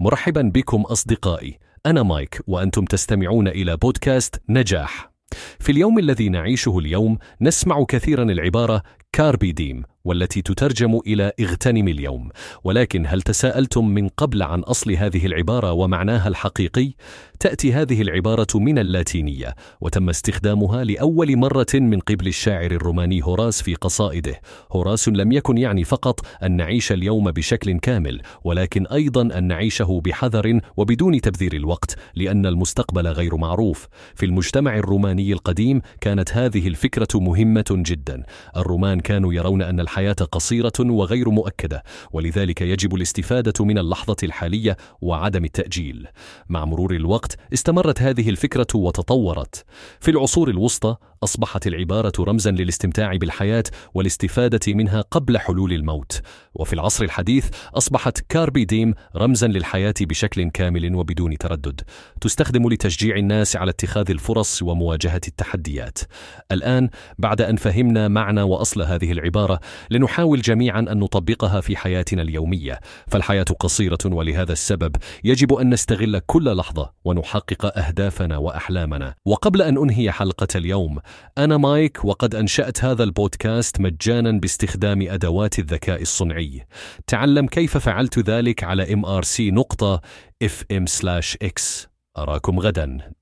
مرحبا بكم أصدقائي. أنا مايك وأنتم تستمعون إلى بودكاست نجاح. في اليوم الذي نعيشه اليوم نسمع كثيرا العبارة كاربي ديم والتي تترجم إلى اغتنم اليوم. ولكن هل تساءلتم من قبل عن أصل هذه العبارة ومعناها الحقيقي؟ تأتي هذه العبارة من اللاتينية وتم استخدامها لأول مرة من قبل الشاعر الروماني هوراس في قصائده. هوراس لم يكن يعني فقط أن نعيش اليوم بشكل كامل ولكن أيضا أن نعيشه بحذر وبدون تبذير الوقت لأن المستقبل غير معروف. في المجتمع الروماني القديم كانت هذه الفكرة مهمة جدا. الرومان كانوا يرون أن الحياة قصيرة وغير مؤكدة ولذلك يجب الاستفادة من اللحظة الحالية وعدم التأجيل. مع مرور الوقت استمرت هذه الفكرة وتطورت. في العصور الوسطى أصبحت العبارة رمزا للاستمتاع بالحياة والاستفادة منها قبل حلول الموت. وفي العصر الحديث أصبحت كاربي ديم رمزا للحياة بشكل كامل وبدون تردد. تستخدم لتشجيع الناس على اتخاذ الفرص ومواجهة التحديات. الآن بعد أن فهمنا معنى وأصل هذه العبارة لنحاول جميعا أن نطبقها في حياتنا اليومية. فالحياة قصيرة ولهذا السبب يجب أن نستغل كل لحظة ونحقق أهدافنا وأحلامنا. وقبل أن أنهي حلقة اليوم أنا مايك وقد أنشأت هذا البودكاست مجانا باستخدام أدوات الذكاء الصنعي. تعلم كيف فعلت ذلك على mrc نقطة fm/x أراكم غدا.